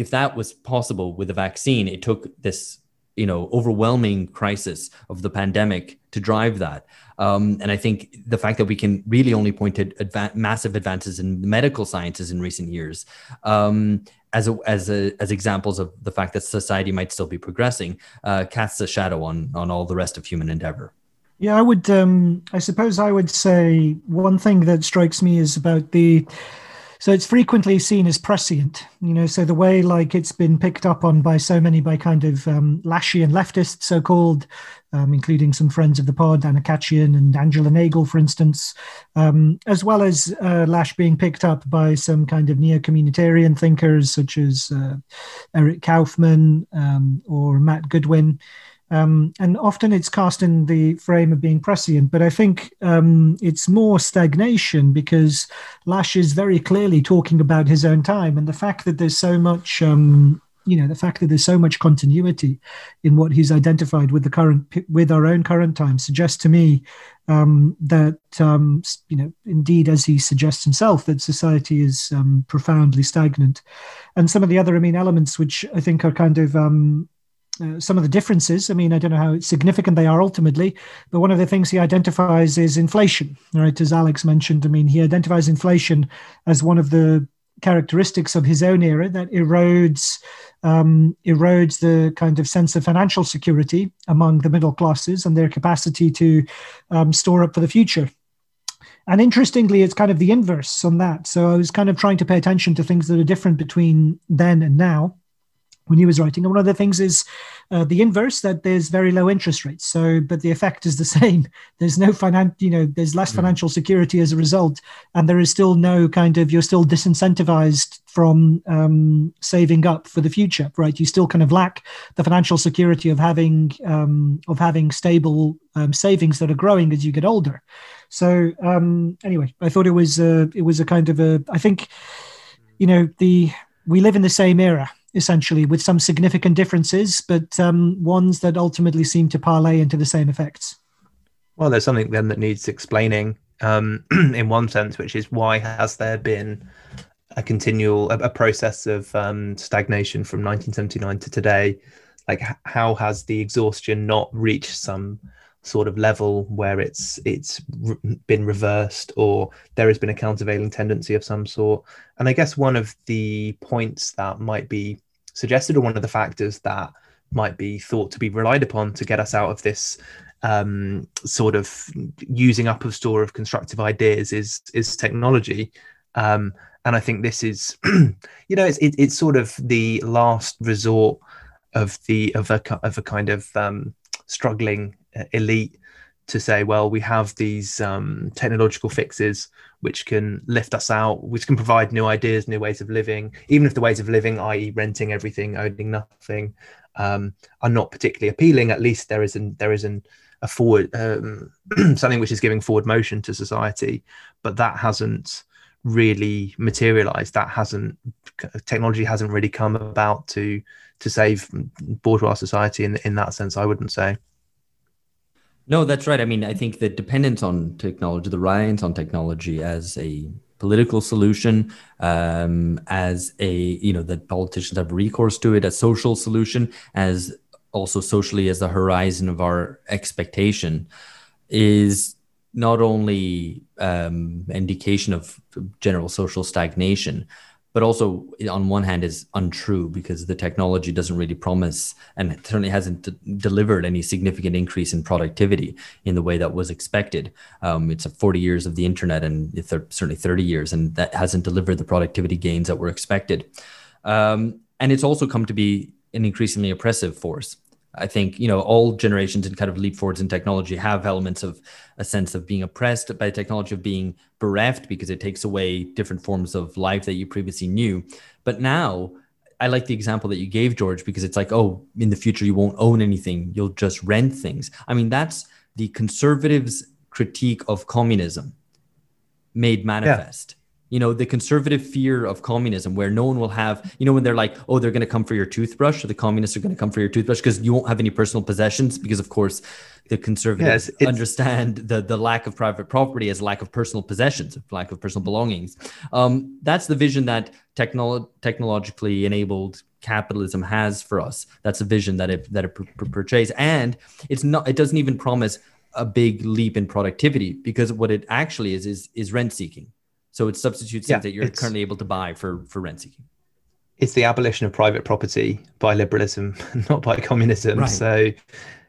if that was possible with a vaccine, it took this you know overwhelming crisis of the pandemic to drive that. Um, and I think the fact that we can really only point to adva- massive advances in medical sciences in recent years um, as a, as a, as examples of the fact that society might still be progressing uh, casts a shadow on on all the rest of human endeavor. Yeah, I would. Um, I suppose I would say one thing that strikes me is about the. So it's frequently seen as prescient, you know. So the way like it's been picked up on by so many by kind of um, Laschian leftists, so called, um, including some friends of the pod, Anna Khachiyan and Angela Nagle, for instance, um, as well as uh, Lasch being picked up by some kind of neo-communitarian thinkers such as uh, Eric Kaufmann um, or Matt Goodwin. Um, and often it's cast in the frame of being prescient, but I think um, it's more stagnation because Lasch is very clearly talking about his own time and the fact that there's so much, um, you know, the fact that there's so much continuity in what he's identified with the current, with our own current time suggests to me um, that, um, you know, indeed, as he suggests himself, that society is um, profoundly stagnant. And some of the other, I mean, elements which I think are kind of, uh, some of the differences. I mean, I don't know how significant they are ultimately, but one of the things he identifies is inflation, right? As Alex mentioned, I mean, he identifies inflation as one of the characteristics of his own era that erodes um, erodes the kind of sense of financial security among the middle classes and their capacity to um, store up for the future. And interestingly, it's kind of the inverse on that. So I was kind of trying to pay attention to things that are different between then and now when he was writing. And one of the things is uh, the inverse that there's very low interest rates. So, but the effect is the same. There's no finan, you know, there's less mm. financial security as a result, and there is still no kind of you're still disincentivized from um, saving up for the future, right? You still kind of lack the financial security of having um, of having stable um, savings that are growing as you get older. So um, anyway, I thought it was a, it was a kind of a I think you know the we live in the same era essentially, with some significant differences, but um, ones that ultimately seem to parlay into the same effects. Well, there's something then that needs explaining um, in one sense, which is why has there been a continual a, a process of um, stagnation from 1979 to today? Like, how has the exhaustion not reached some sort of level where it's it's been reversed or there has been a countervailing tendency of some sort. And i guess one of the points that might be suggested or one of the factors that might be thought to be relied upon to get us out of this um, sort of using up of store of constructive ideas is is technology. Um, and i think this is you know it's it, it's sort of the last resort of the of a of a kind of um, struggling uh, elite to say, well, we have these um, technological fixes which can lift us out, which can provide new ideas, new ways of living, even if the ways of living, i.e., renting everything, owning nothing, um, are not particularly appealing. At least there isn't there isn't a forward um, something which is giving forward motion to society, but that hasn't really materialized. That hasn't technology hasn't really come about to to save bourgeois society in in that sense. I wouldn't say. No, that's right. I mean, I think the dependence on technology, the reliance on technology as a political solution, um, as a you know that politicians have recourse to it, a social solution, as also socially as the horizon of our expectation, is not only um, indication of general social stagnation, but also on one hand is untrue because the technology doesn't really promise and certainly hasn't d- delivered any significant increase in productivity in the way that was expected. Um, it's 40 years of the internet and it's certainly 30 years and that hasn't delivered the productivity gains that were expected. Um, and it's also come to be an increasingly oppressive force I think you know all generations and kind of leap forwards in technology have elements of a sense of being oppressed by technology, of being bereft because it takes away different forms of life that you previously knew. But now, I like the example that you gave, George, because it's like, oh, in the future you won't own anything; you'll just rent things. I mean, that's the conservatives' critique of communism made manifest. You know the conservative fear of communism where no one will have you know when they're like oh they're going to come for your toothbrush or the communists are going to come for your toothbrush because you won't have any personal possessions because of course the conservatives yes, understand the the lack of private property as lack of personal possessions lack of personal belongings. Um, that's the vision that technolo- technologically enabled capitalism has for us. That's a vision that it that it portrays. And it's not it doesn't even promise a big leap in productivity because what it actually is is is rent seeking so it substitutes yeah, things that you're currently able to buy for for rent seeking. It's the abolition of private property by liberalism, not by communism. Right. So